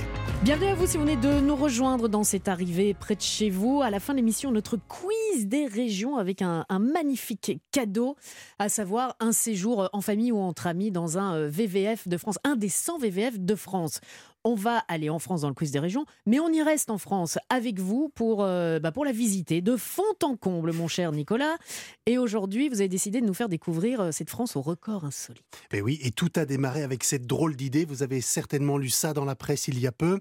Bienvenue à vous si vous venez de nous rejoindre dans cette arrivée près de chez vous. À la fin de l'émission, notre quiz des régions avec un, un magnifique cadeau, à savoir un séjour en famille ou entre amis dans un euh, VVF de France, un des 100 VVF de France. On va aller en France dans le quiz des régions, mais on y reste en France avec vous pour, euh, bah, pour la visiter de fond en comble, mon cher Nicolas. Et aujourd'hui, vous avez décidé de nous faire découvrir euh, cette France au record insolite. Mais oui, et tout a démarré avec cette drôle d'idée. Vous avez certainement lu ça dans la presse il y a peu.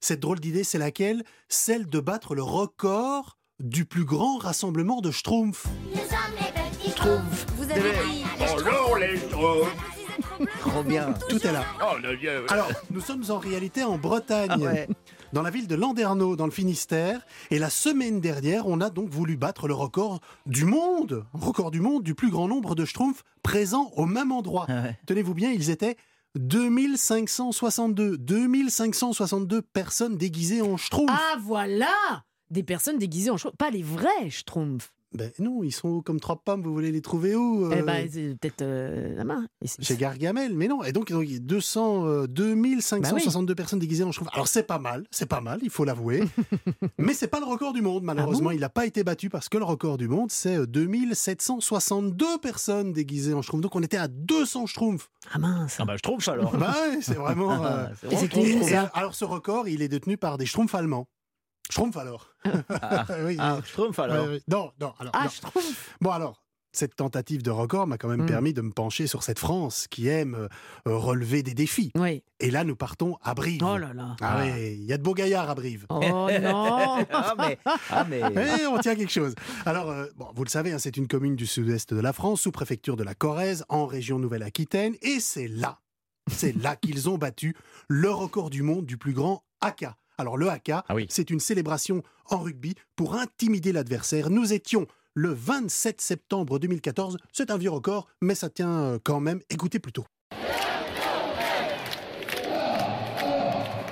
Cette drôle d'idée, c'est laquelle? Celle de battre le record du plus grand rassemblement de Schtroumpfs. Nous sommes les petits Schtroumpfs. Vous avez dit les Bonjour les Schtroumpfs. Trop bien. Tout est là. Oh le. Alors, nous sommes en réalité en Bretagne, Ah ouais. dans la ville de Landerneau, dans le Finistère. Et la semaine dernière, on a donc voulu battre le record du monde, record du monde du plus grand nombre de Schtroumpfs présents au même endroit. Ah ouais. Tenez-vous bien, ils étaient 2562. 2562 personnes déguisées en Schtroumpfs. Ah voilà Des personnes déguisées en chevaux, pas les vrais Schtroumpfs. Ben non, ils sont comme trois pommes, vous voulez les trouver où euh, Eh ben, c'est peut-être euh, la main. Chez Gargamel, mais non. Et donc, donc, il y a 200, euh, 2562 Bah personnes déguisées en Schtroumpf. Alors, c'est pas mal, c'est pas mal, il faut l'avouer. mais c'est pas le record du monde, malheureusement. Ah bon il n'a pas été battu parce que le record du monde, c'est euh, 2762 personnes déguisées en Schtroumpf. Donc, on était à 200 Schtroumpfs. Ah mince Ah bah ça alors. bah ouais, c'est vraiment. euh, Ah, Et et, euh, alors, ce record, il est détenu par des Schtroumpfs allemands. Schtroumpf alors Ah, Oui, ah, Schtroumpf alors. Non, non, alors. Ah, non. Schtroumpf Bon alors, cette tentative de record m'a quand même Mm. permis de me pencher sur cette France qui aime euh, relever des défis. Oui. Et là, nous partons à Brive. Oh là là. Ah oui, il y a de beaux gaillards à Brive. Oh non ah mais, ah mais. Eh, on tient quelque chose. Alors, euh, bon, vous le savez, hein, c'est une commune du sud-est de la France, sous-préfecture de la Corrèze, en région Nouvelle-Aquitaine. Et c'est là, c'est là qu'ils ont battu le record du monde du plus grand haka. Alors, le haka, Ah oui. c'est une célébration en rugby pour intimider l'adversaire. Nous étions le 27 septembre 2014. C'est un vieux record, mais ça tient euh, quand même. Écoutez plutôt.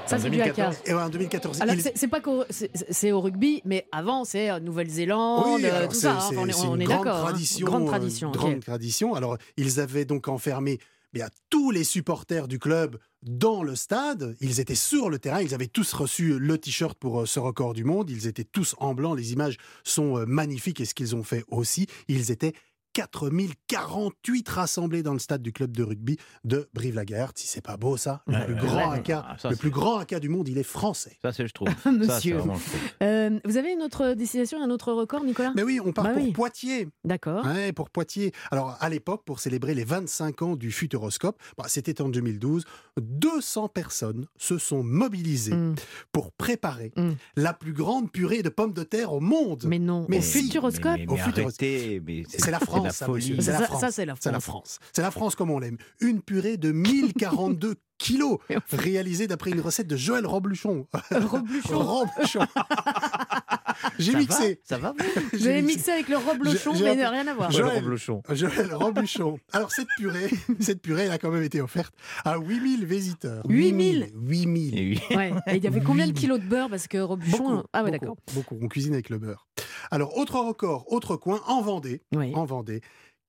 Ça, c'est du haka. Et ouais, en 2014, Alors, il- c'est c'est pas c'est- au rugby, mais avant, c'est euh, Nouvelle-Zélande, Oui, euh, tout c'est- ça. hein. on est, c'est on une est grande d'accord. hein. tradition. Grande euh, tradition. ok. grande tradition. Alors, ils avaient donc enfermé bien, tous les supporters du club dans le stade. Ils étaient sur le terrain. Ils avaient tous reçu le t-shirt pour euh, ce record du monde. Ils étaient tous en blanc. Les images sont euh, magnifiques et ce qu'ils ont fait aussi. Ils étaient 4048 rassemblés dans le stade du club de rugby de Brive-la-Gaillarde. Si c'est pas beau ça, le Ouais, plus ouais, grand ouais. haka, Ah, ça, le plus grand haka du monde, il est français. Ça c'est. Ça, c'est Monsieur. vraiment. Euh, vous avez une autre destination, un autre record, Nicolas? Mais oui, on part Bah pour oui. Poitiers. D'accord. Ouais, pour Poitiers. Alors, à l'époque, pour célébrer les 25 ans du Futuroscope, bah, c'était en 2012, 200 personnes se sont mobilisées Mm. pour préparer Mm. la plus grande purée de pommes de terre au monde. Mais non, Mais au si. Futuroscope Mais, mais, Au Futuroscope. C'est la de France, ça, folie. monsieur. C'est la France. ça, c'est la France. C'est la France. C'est la France comme on l'aime. Une purée de 1042 kilos, réalisée d'après une recette de Joël Robluchon. Robluchon. Robluchon. J'ai Ça mixé. va? Ça va J'ai mixé. mixé avec le j'ai mais peu- rien à voir. Joël. Ouais, le Roblochon. Joël Robuchon. Alors, cette purée, cette purée, elle a quand même été offerte à 8000 visiteurs. 8000 8000. Et oui. Ouais. Et il y avait combien de kilos de beurre? Parce que. Beaucoup, ah ouais, d'accord. beaucoup. On cuisine avec le beurre. Alors, autre record, autre coin, en Vendée. Oui. En Vendée.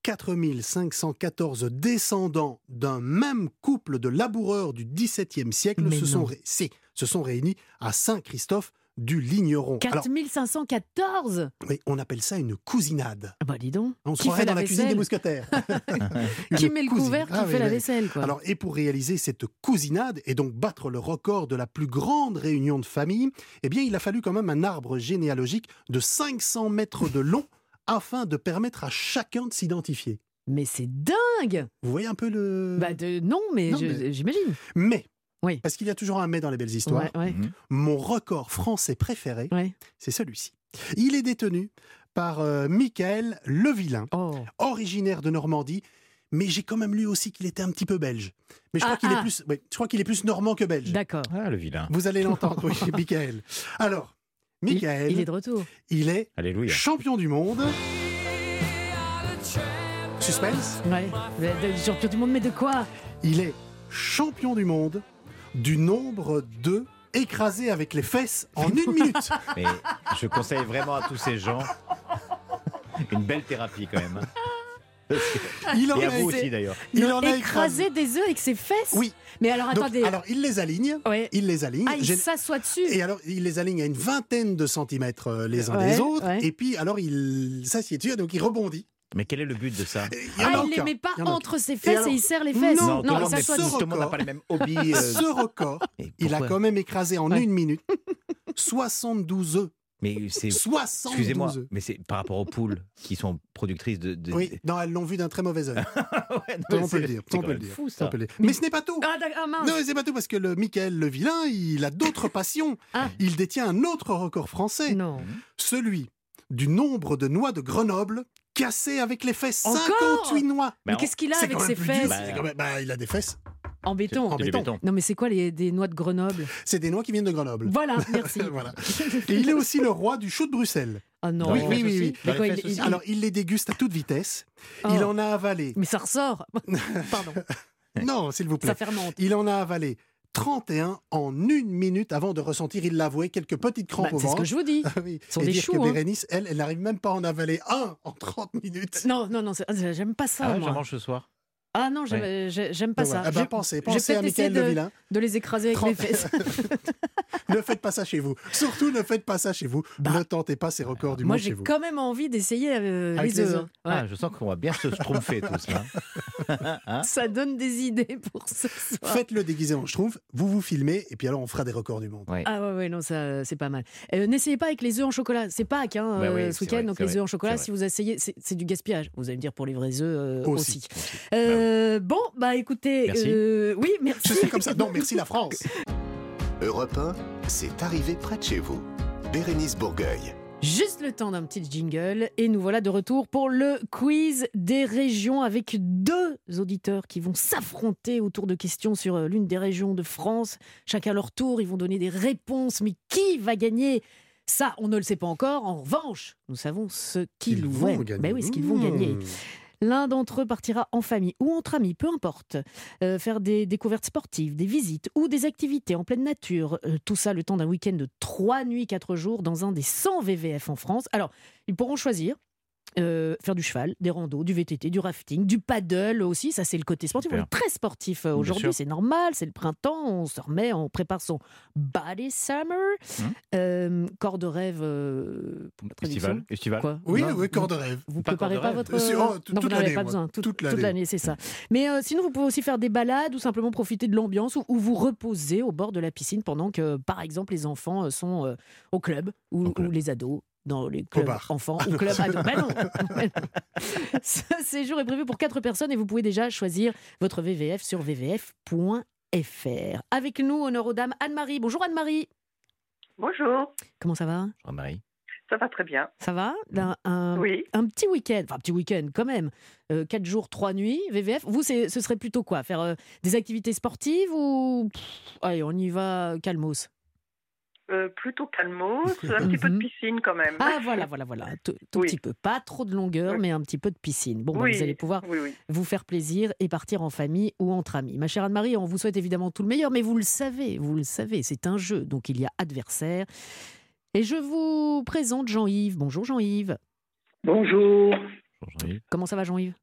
4514 descendants d'un même couple de laboureurs du XVIIe siècle Mais se non. sont, ré- si, se sont réunis à Saint-Christophe du Ligneron. Alors, 4514 oui, on appelle ça une cousinade. Ah Bah dis donc. On se Qui croirait fait dans la la cuisine des mousquetaires. Qui met le cousine. couvert Qui Ah fait oui, la vaisselle quoi. Alors, et pour réaliser cette cousinade et donc battre le record de la plus grande réunion de famille, eh bien, il a fallu quand même un arbre généalogique de 500 mètres de long afin de permettre à chacun de s'identifier. Mais c'est dingue Vous voyez un peu le... Bah de... non, mais- j'imagine. Mais, Oui. parce qu'il y a toujours un mais dans les belles histoires, Ouais, ouais, Mhm. mon record français préféré, ouais. c'est celui-ci. Il est détenu par euh, Michael Levillain, Oh. originaire de Normandie, mais j'ai quand même lu aussi qu'il était un petit peu belge. Mais je crois Ah, qu'il ah. est plus, oui, je crois qu'il est plus normand que belge. D'accord. Ah, le vilain. Vous allez l'entendre, oui, Michael. Alors, Michael, il est de retour. il est Alléluia. champion du monde. Suspense. Ouais. Champion du monde, mais de quoi? Il est champion du monde du nombre de écrasés avec les fesses en une minute. Mais je conseille vraiment à tous ces gens une belle thérapie quand même. hein. Il en Et à a vous été- aussi d'ailleurs. Il en a Écraser des œufs avec ses fesses Oui. Mais alors Donc, attendez. alors, il les aligne. Ouais. Il les aligne. Ah, il s'assoit dessus. Et alors, il les aligne à une vingtaine de centimètres euh, les uns Ouais, des autres. ouais. Et puis, alors, il s'assied dessus, donc il rebondit. Mais quel est le but de ça Et il y en a Ah, il les aucun. met pas Il entre ses fesses et, alors- il serre les fesses. Non, il tout le monde n'a record. pas les mêmes hobbies. euh, Ce record, il a quand même écrasé en Ouais. une minute 72 œufs. Mais c'est. 72 Excusez-moi, œufs. mais c'est par rapport aux poules qui sont productrices de. de- Oui, non, elles l'ont vu d'un très mauvais œil. Ouais, non, Ça, mais on peut le dire. c'est ça, on peut le dire. fou ça, ça. on peut le dire. Mais ce n'est pas tout. Ah, d'accord, ah. Non, mais c'est pas tout parce que le Michael le vilain, il a d'autres passions. Ah. Il détient un autre record français, Non. celui du nombre de noix de Grenoble cassées avec les fesses. Encore 58 noix. Mais qu'est-ce qu'il a C'est avec quand ses fesses Bah, C'est quand même- bah, il a des fesses En béton. en C'est du béton. béton. Non, mais c'est quoi les, des noix de Grenoble? C'est des noix qui viennent de Grenoble. Voilà, merci. Voilà. Et il est aussi le roi du chou de Bruxelles. Ah non. Oui, oui, oui. Quoi, il- il- aussi Alors, il les déguste à toute vitesse. Oh. Il en a avalé. Mais ça ressort. Pardon, Non, s'il vous plaît. ça fermente. Il en a avalé 31 en une minute avant de ressentir, il l'avouait, quelques petites crampes Bah, au c'est ce ventre. que je vous dis. Ah oui. Ce sont Et des dire choux, que hein. Bérénice, elle, elle n'arrive même pas à en avaler un en 30 minutes. Non, non, non, j'aime pas ça, Ah ouais, moi. mange ce soir. Ah non, j'aime j'ai- j'aime pas Donc, ça. voilà. Eh ben, Je- pensez, pensez à Michael de, de les écraser avec Trente- mes fesses. Ne faites pas ça chez vous. Surtout, ne faites pas ça chez vous. Bah, ne tentez pas ces records du Moi, monde j'ai chez vous. quand même envie d'essayer euh, Avec les les hein. Ouais. Ah, je sens qu'on va bien se tromper tous là. Hein Ça donne des idées pour ce soir. Faites-le déguisé en schtroumpf, vous vous filmez, et puis alors on fera des records du monde. Ouais. Ah ouais, ouais, non, ça, c'est pas mal. Euh, N'essayez pas avec les œufs en chocolat. C'est Pâques, hein, Bah euh, oui, ce week-end. Donc les œufs en chocolat, si vous essayez, c'est du gaspillage. Vous allez me dire pour les vrais œufs euh, Aussi. aussi. Euh, bon, bah écoutez, Merci. euh, oui, merci. Je sais comme ça. Non, merci la France. Europe 1, c'est arrivé près de chez vous. Bérénice Bourgueil. Juste le temps d'un petit jingle et nous voilà de retour pour le quiz des régions avec deux auditeurs qui vont s'affronter autour de questions sur euh, l'une des régions de France. Chacun à leur tour, ils vont donner des réponses. Mais qui va gagner? Ça, on ne le sait pas encore. En revanche, nous savons ce qu'ils Ils vont vont gagner. Ben oui, ce qu'ils vont gagner. L'un d'entre eux partira en famille ou entre amis, peu importe, euh, faire des découvertes sportives, des visites ou des activités en pleine nature. Euh, tout ça le temps d'un week-end de 3 nuits, 4 jours dans un des 100 VVF en France. Alors, ils pourront choisir. Euh, faire du cheval, des randos, du VTT, du rafting, du paddle aussi, ça c'est le côté sportif. Super. On est très sportif euh, aujourd'hui, c'est normal, c'est le printemps, on se remet, on prépare son body summer. Hum. Euh, corps de rêve, euh. Festival. Quoi Oui, Non, oui, corps de rêve. vous Pas préparez pas votre. Si, oh, tout- non, vous toute n'en avez l'année, pas besoin. Toute, Toute toute l'année. c'est ça. Mais euh, sinon, vous pouvez aussi faire des balades ou simplement profiter de l'ambiance ou, ou vous reposer au bord de la piscine pendant que, par exemple, les enfants sont euh, au club ou, Au club. ou les ados dans les clubs enfants, au club ados. Ben non. Ben non. Ce séjour est prévu pour quatre personnes et vous pouvez déjà choisir votre VVF sur vvf.fr. Avec nous, honneur aux dames, Anne-Marie. Bonjour Anne-Marie. Bonjour, Comment ça va? Jean-Marie. ça va très bien. Ça va? Un, un- Oui, un petit week-end, enfin un petit week-end quand même, Euh, quatre jours, trois nuits, VVF. Vous, ce serait plutôt quoi? Faire euh, des activités sportives ou Pff, allez, on y va calmos? Euh, plutôt calmos, un petit peu de Mhm. piscine quand même. Ah voilà, voilà, voilà, tout, tout Oui. petit peu, pas trop de longueur, Oui. mais un petit peu de piscine. Bon, bah, vous allez pouvoir Oui, oui. vous faire plaisir et partir en famille ou entre amis. Ma chère Anne-Marie, on vous souhaite évidemment tout le meilleur, mais vous le savez, vous le savez, c'est un jeu, donc il y a adversaire. Et je vous présente Jean-Yves. Bonjour Jean-Yves. Bonjour. Comment ça va Jean-Yves?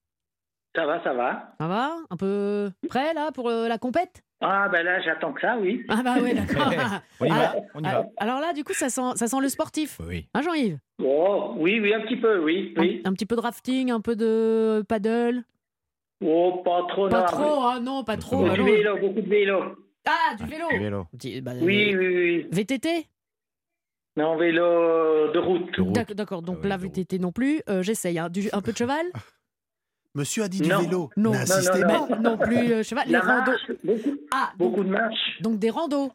Ça va, ça va Ça va? Un peu prêt là pour euh, la compète? Ah ben là, j'attends que ça, oui. Ah bah ouais, d'accord. On y Ah, va, on y ah, va. Alors là, du coup, ça sent, ça sent le sportif. Oui. Hein, Jean-Yves? Oh, oui, oui, un petit peu, oui, un, oui. un petit peu de rafting, un peu de paddle? Oh, pas trop, Pas non. trop, ah non, pas trop. Beaucoup bah de non. vélo, beaucoup de vélo. Ah, du vélo Du vélo. Petit- bah, Oui, oui, oui. VTT Non, vélo de route. D'accord, donc Ah oui, route. VTT non plus. Euh, J'essaye. hein. Un peu de cheval? Monsieur a dit du Non. vélo. Non. N'insistez Non, pas. non, Non, non plus euh, cheval. Les randos. beaucoup, Ah, donc, beaucoup de marches. donc des randos.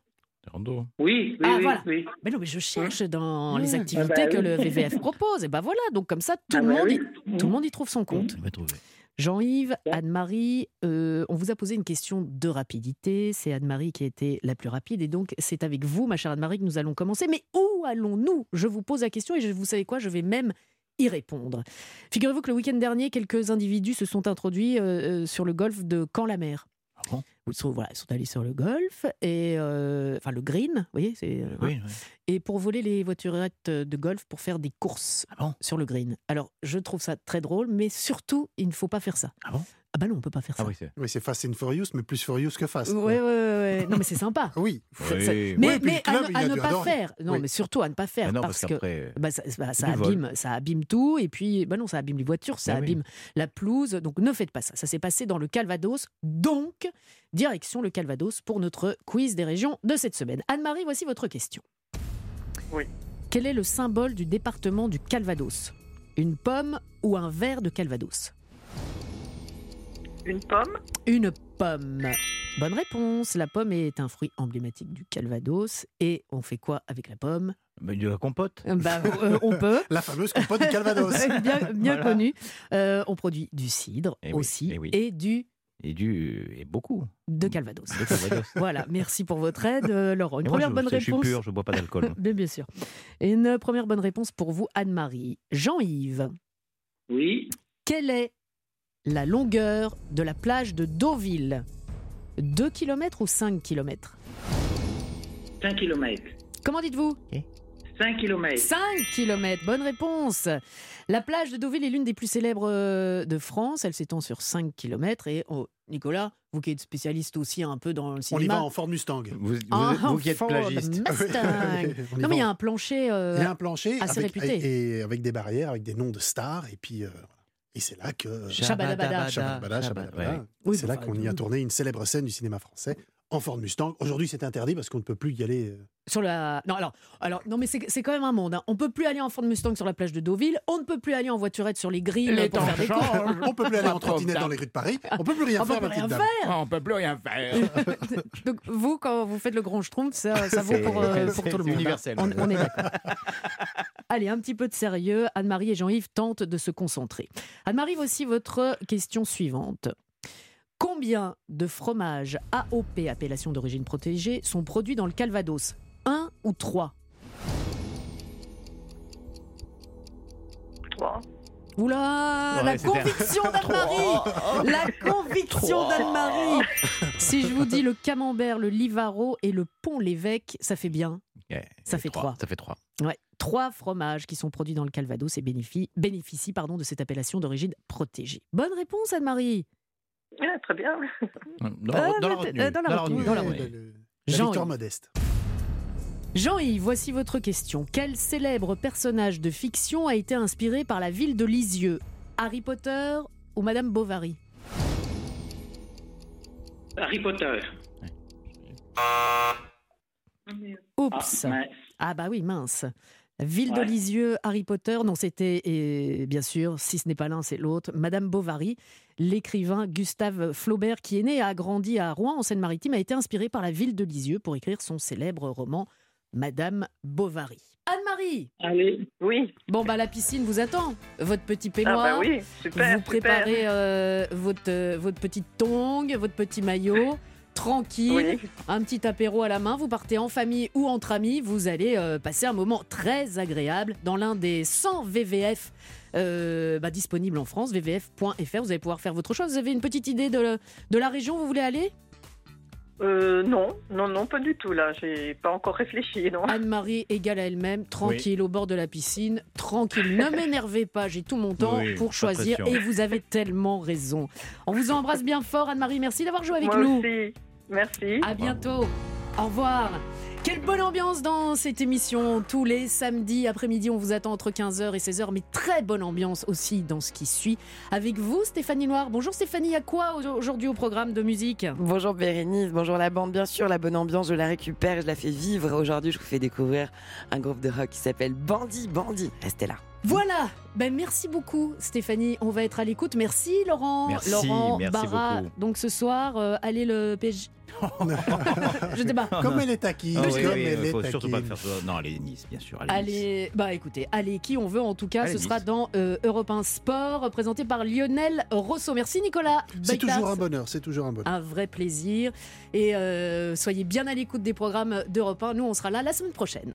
Des randos. Oui, oui, Ah, oui, voilà. oui. Mais non, mais je cherche dans Mmh. les Ah activités bah que oui. le VVF propose. Et ben voilà, donc comme ça, tout, Ah le, bah monde oui. y, tout le monde y trouve son compte. On va trouver. Jean-Yves, Anne-Marie, euh, on vous a posé une question de rapidité. C'est Anne-Marie qui a été la plus rapide. Et donc, c'est avec vous, ma chère Anne-Marie, que nous allons commencer. Mais où allons-nous? Je vous pose la question et je, vous savez quoi? Je vais même y répondre. Figurez-vous que le week-end dernier, quelques individus se sont introduits euh, euh, sur le golfe de Caen-la-Mer. Ils sont, voilà, ils sont allés sur le golf, et, euh, enfin le green, vous voyez, c'est, euh, Oui, oui. et pour voler les voiturettes de golf pour faire des courses sur le green. Alors, je trouve ça très drôle, mais surtout, il ne faut pas faire ça. Ah bon? Ah bah non, on peut pas faire ça. Ah oui, c'est. Oui, c'est Fast and Furious, mais plus Furious que Fast. Ouais, ouais, ouais, ouais. Non, mais c'est sympa. Oui. Ça- Oui. ça- Oui, Mais, à, club, ne- à pas adorer. faire. Non, Oui. mais surtout à ne pas faire. Ah non, parce, parce que qu'après, bah, ça, bah, ça vol. abîme, ça abîme tout. Et puis, bah non, ça abîme les voitures, ça Bah oui. abîme la pelouse. Donc ne faites pas ça. Ça s'est passé dans le Calvados. Donc, direction le Calvados pour notre quiz des régions de cette semaine. Anne-Marie, voici votre question. Oui. Quel est le symbole du département du Calvados? Une pomme ou un verre de Calvados? Une pomme Une pomme. Bonne réponse. La pomme est un fruit emblématique du Calvados. Et on fait quoi avec la pomme? Mais de la compote Bah, euh, on peut. La fameuse compote du Calvados. bien bien Voilà. connu. Euh, on produit du cidre Eh oui, aussi eh oui. et du et du et beaucoup de Calvados. de Calvados. voilà, merci pour votre aide, euh, Laurent. Une Et moi, première je, bonne je suis réponse. pur, je bois pas d'alcool. Bien, bien sûr. Et une première bonne réponse pour vous, Anne-Marie. Jean-Yves, Oui. quelle est la longueur de la plage de Deauville 2 km ou 5 km 5 km. Comment dites-vous? 5 km. 5 km, bonne réponse. La plage de Deauville est l'une des plus célèbres euh, de France. Elle s'étend sur 5 km. Et oh, Nicolas, vous qui êtes spécialiste aussi un peu dans le On y cinéma. va en Ford Mustang. Vous, vous, Ah, vous qui êtes Ford plagiste. Mustang. Non, mais il y a un plancher. euh, Il y a un plancher assez avec, réputé. et avec des barrières, avec des noms de stars, et puis euh, et c'est là que Shabadabada. Shabadabada, Shabadabada. Oui, c'est là qu'on y a tourné une célèbre scène du cinéma français en Ford Mustang. Aujourd'hui, c'est interdit parce qu'on ne peut plus y aller. euh, Sur la... Non, alors, alors, non mais c'est c'est quand même un monde. Hein. On peut plus aller en Ford Mustang sur la plage de Deauville. On ne peut plus aller en voiturette sur les grilles Les pour temps faire des changent. courses. On peut plus aller en trottinette dans les rues de Paris. On peut plus rien On peut plus rien faire. on peut plus rien faire. Donc vous, quand vous faites le grand schtroumpf, ça, ça vaut pour, euh, pour tout le monde. universel. On, on est d'accord. Allez, un petit peu de sérieux. Anne-Marie et Jean-Yves tentent de se concentrer. Anne-Marie, voici votre question suivante. Combien de fromages AOP, appellation d'origine protégée, sont produits dans le Calvados? Un ou trois? Trois. Oula, Ouais, la c'était- conviction d'Anne-Marie La conviction d'Anne-Marie Si je vous dis le camembert, le livaro et le pont-l'évêque, ça fait bien Ouais, Ça fait trois. Ça fait trois. Ouais, trois fromages qui sont produits dans le Calvados et bénéficient, bénéficient pardon, de cette appellation d'origine protégée. Bonne réponse, Anne-Marie. Ah, très bien. Dans, dans la retenue. dans la retenue, dans la Jean- victoire modeste. Jean-Yves, voici votre question. Quel célèbre personnage de fiction a été inspiré par la ville de Lisieux? Harry Potter ou Madame Bovary? Harry Potter. Oups Ah. Ah bah oui, mince. Ville de. Lisieux, Harry Potter, non c'était, et bien sûr, si ce n'est pas l'un, c'est l'autre, Madame Bovary, l'écrivain Gustave Flaubert, qui est né et a grandi à Rouen, en Seine-Maritime, a été inspiré par la ville de Lisieux pour écrire son célèbre roman Madame Bovary. Anne-Marie Allez. Oui. Bon bah la piscine vous attend, votre petit Ah peignoir, bah oui, super. vous préparez euh, votre, euh, votre petite tongue, votre petit maillot, tranquille, Oui. un petit apéro à la main, vous partez en famille ou entre amis, vous allez euh, passer un moment très agréable dans l'un des 100 VVF euh, bah, disponibles en France, vvf.fr, vous allez pouvoir faire votre choix. Vous avez une petite idée de, de la région où vous voulez aller? Euh, non, non, non, pas du tout là. J'ai pas encore réfléchi, non. Anne-Marie égale à elle-même, tranquille au bord de la piscine, tranquille, ne m'énervez pas, j'ai tout mon temps Oui, pour choisir et vous avez tellement raison. On vous embrasse bien fort Anne-Marie, merci d'avoir joué avec Moi nous. aussi. Merci. À bientôt. Au revoir. Quelle bonne ambiance dans cette émission. Tous les samedis après-midi, on vous attend entre 15h et 16h, mais très bonne ambiance aussi dans ce qui suit. Avec vous, Stéphanie Noir. Bonjour Stéphanie, à quoi aujourd'hui au programme de musique? Bonjour Bérénice, bonjour la bande. Bien sûr, la bonne ambiance, je la récupère, je la fais vivre. Aujourd'hui, je vous fais découvrir un groupe de rock qui s'appelle Bandit Bandit. Restez là. Voilà, ben merci beaucoup Stéphanie, on va être à l'écoute. Merci Laurent. Merci, Laurent merci Barra. beaucoup. Donc ce soir, euh, allez le PSG. Je sais pas. Comme elle est taquine, Ah oui, comme oui, elle il est faut surtout pas faire ça. Non, allez, Nice, bien sûr. Allez, Nice. Bah écoutez, allez, qui on veut en tout cas, Allez, ce sera dans euh, Europe 1 Sport, présenté par Lionel Rosso. Merci Nicolas. C'est toujours un bonheur, c'est toujours un bonheur. Un vrai plaisir. Et euh, soyez bien à l'écoute des programmes d'Europe 1. Nous, on sera là la semaine prochaine.